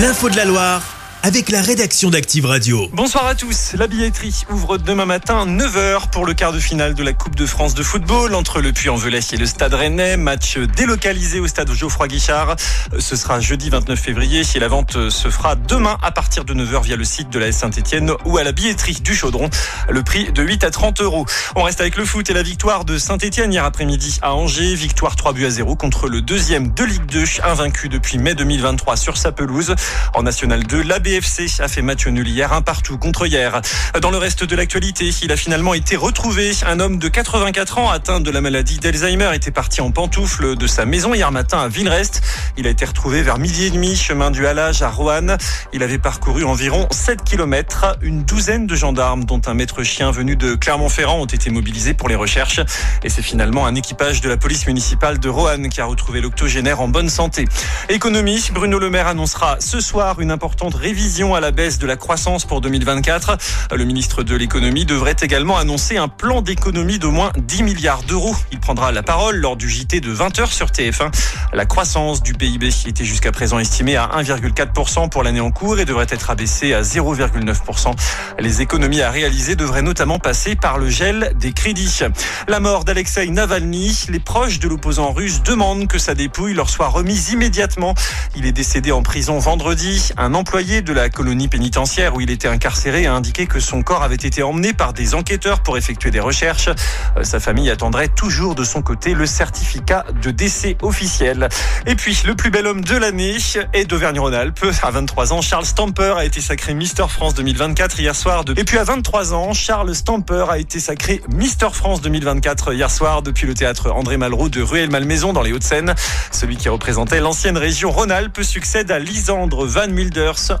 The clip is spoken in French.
L'info de la Loire avec la rédaction d'Active Radio. Bonsoir à tous. La billetterie ouvre demain matin 9h pour le quart de finale de la Coupe de France de football entre le Puy-en-Velay et le Stade Rennais. Match délocalisé au stade Geoffroy Guichard. Ce sera jeudi 29 février et la vente se fera demain à partir de 9h via le site de la Saint-Etienne ou à la billetterie du Chaudron. Le prix de 8 à 30 euros. On reste avec le foot et la victoire de Saint-Etienne hier après-midi à Angers. Victoire 3 buts à 0 contre le deuxième de Ligue 2, invaincu depuis mai 2023 sur sa pelouse. En National 2, la BFC a fait match nul hier, un partout contre hier. Dans le reste de l'actualité, il a finalement été retrouvé. Un homme de 84 ans atteint de la maladie d'Alzheimer était parti en pantoufle de sa maison hier matin à Villerest. Il a été retrouvé vers midi et demi, chemin du Halage à Roanne. Il avait parcouru environ 7 km. Une douzaine de gendarmes, dont un maître chien venu de Clermont-Ferrand, ont été mobilisés pour les recherches. Et c'est finalement un équipage de la police municipale de Roanne qui a retrouvé l'octogénaire en bonne santé. Économie, Bruno Le Maire annoncera ce soir une importante révision à la baisse de la croissance pour 2024. Le ministre de l'économie devrait également annoncer un plan d'économie d'au moins 10 milliards d'euros. Il prendra la parole lors du JT de 20h sur TF1. La croissance du PIB était jusqu'à présent estimée à 1,4% pour l'année en cours et devrait être abaissée à 0,9%. Les économies à réaliser devraient notamment passer par le gel des crédits. La mort d'Alexei Navalny, les proches de l'opposant russe demandent que sa dépouille leur soit remise immédiatement. Il est décédé en prison vendredi. Un employé de la colonie pénitentiaire où il était incarcéré a indiqué que son corps avait été emmené par des enquêteurs pour effectuer des recherches. Euh, sa famille attendrait toujours de son côté le certificat de décès officiel. Et puis, le plus bel homme de l'année est d'Auvergne-Rhône-Alpes. À 23 ans, Charles Stamper a été sacré Mister France 2024 hier soir. Et puis à 23 ans, Charles Stamper a été sacré Mister France 2024 hier soir depuis le théâtre André Malraux de Rueil-Malmaison dans les Hauts-de-Seine. Celui qui représentait l'ancienne région Rhône-Alpes succède à Lisandre Van Milders,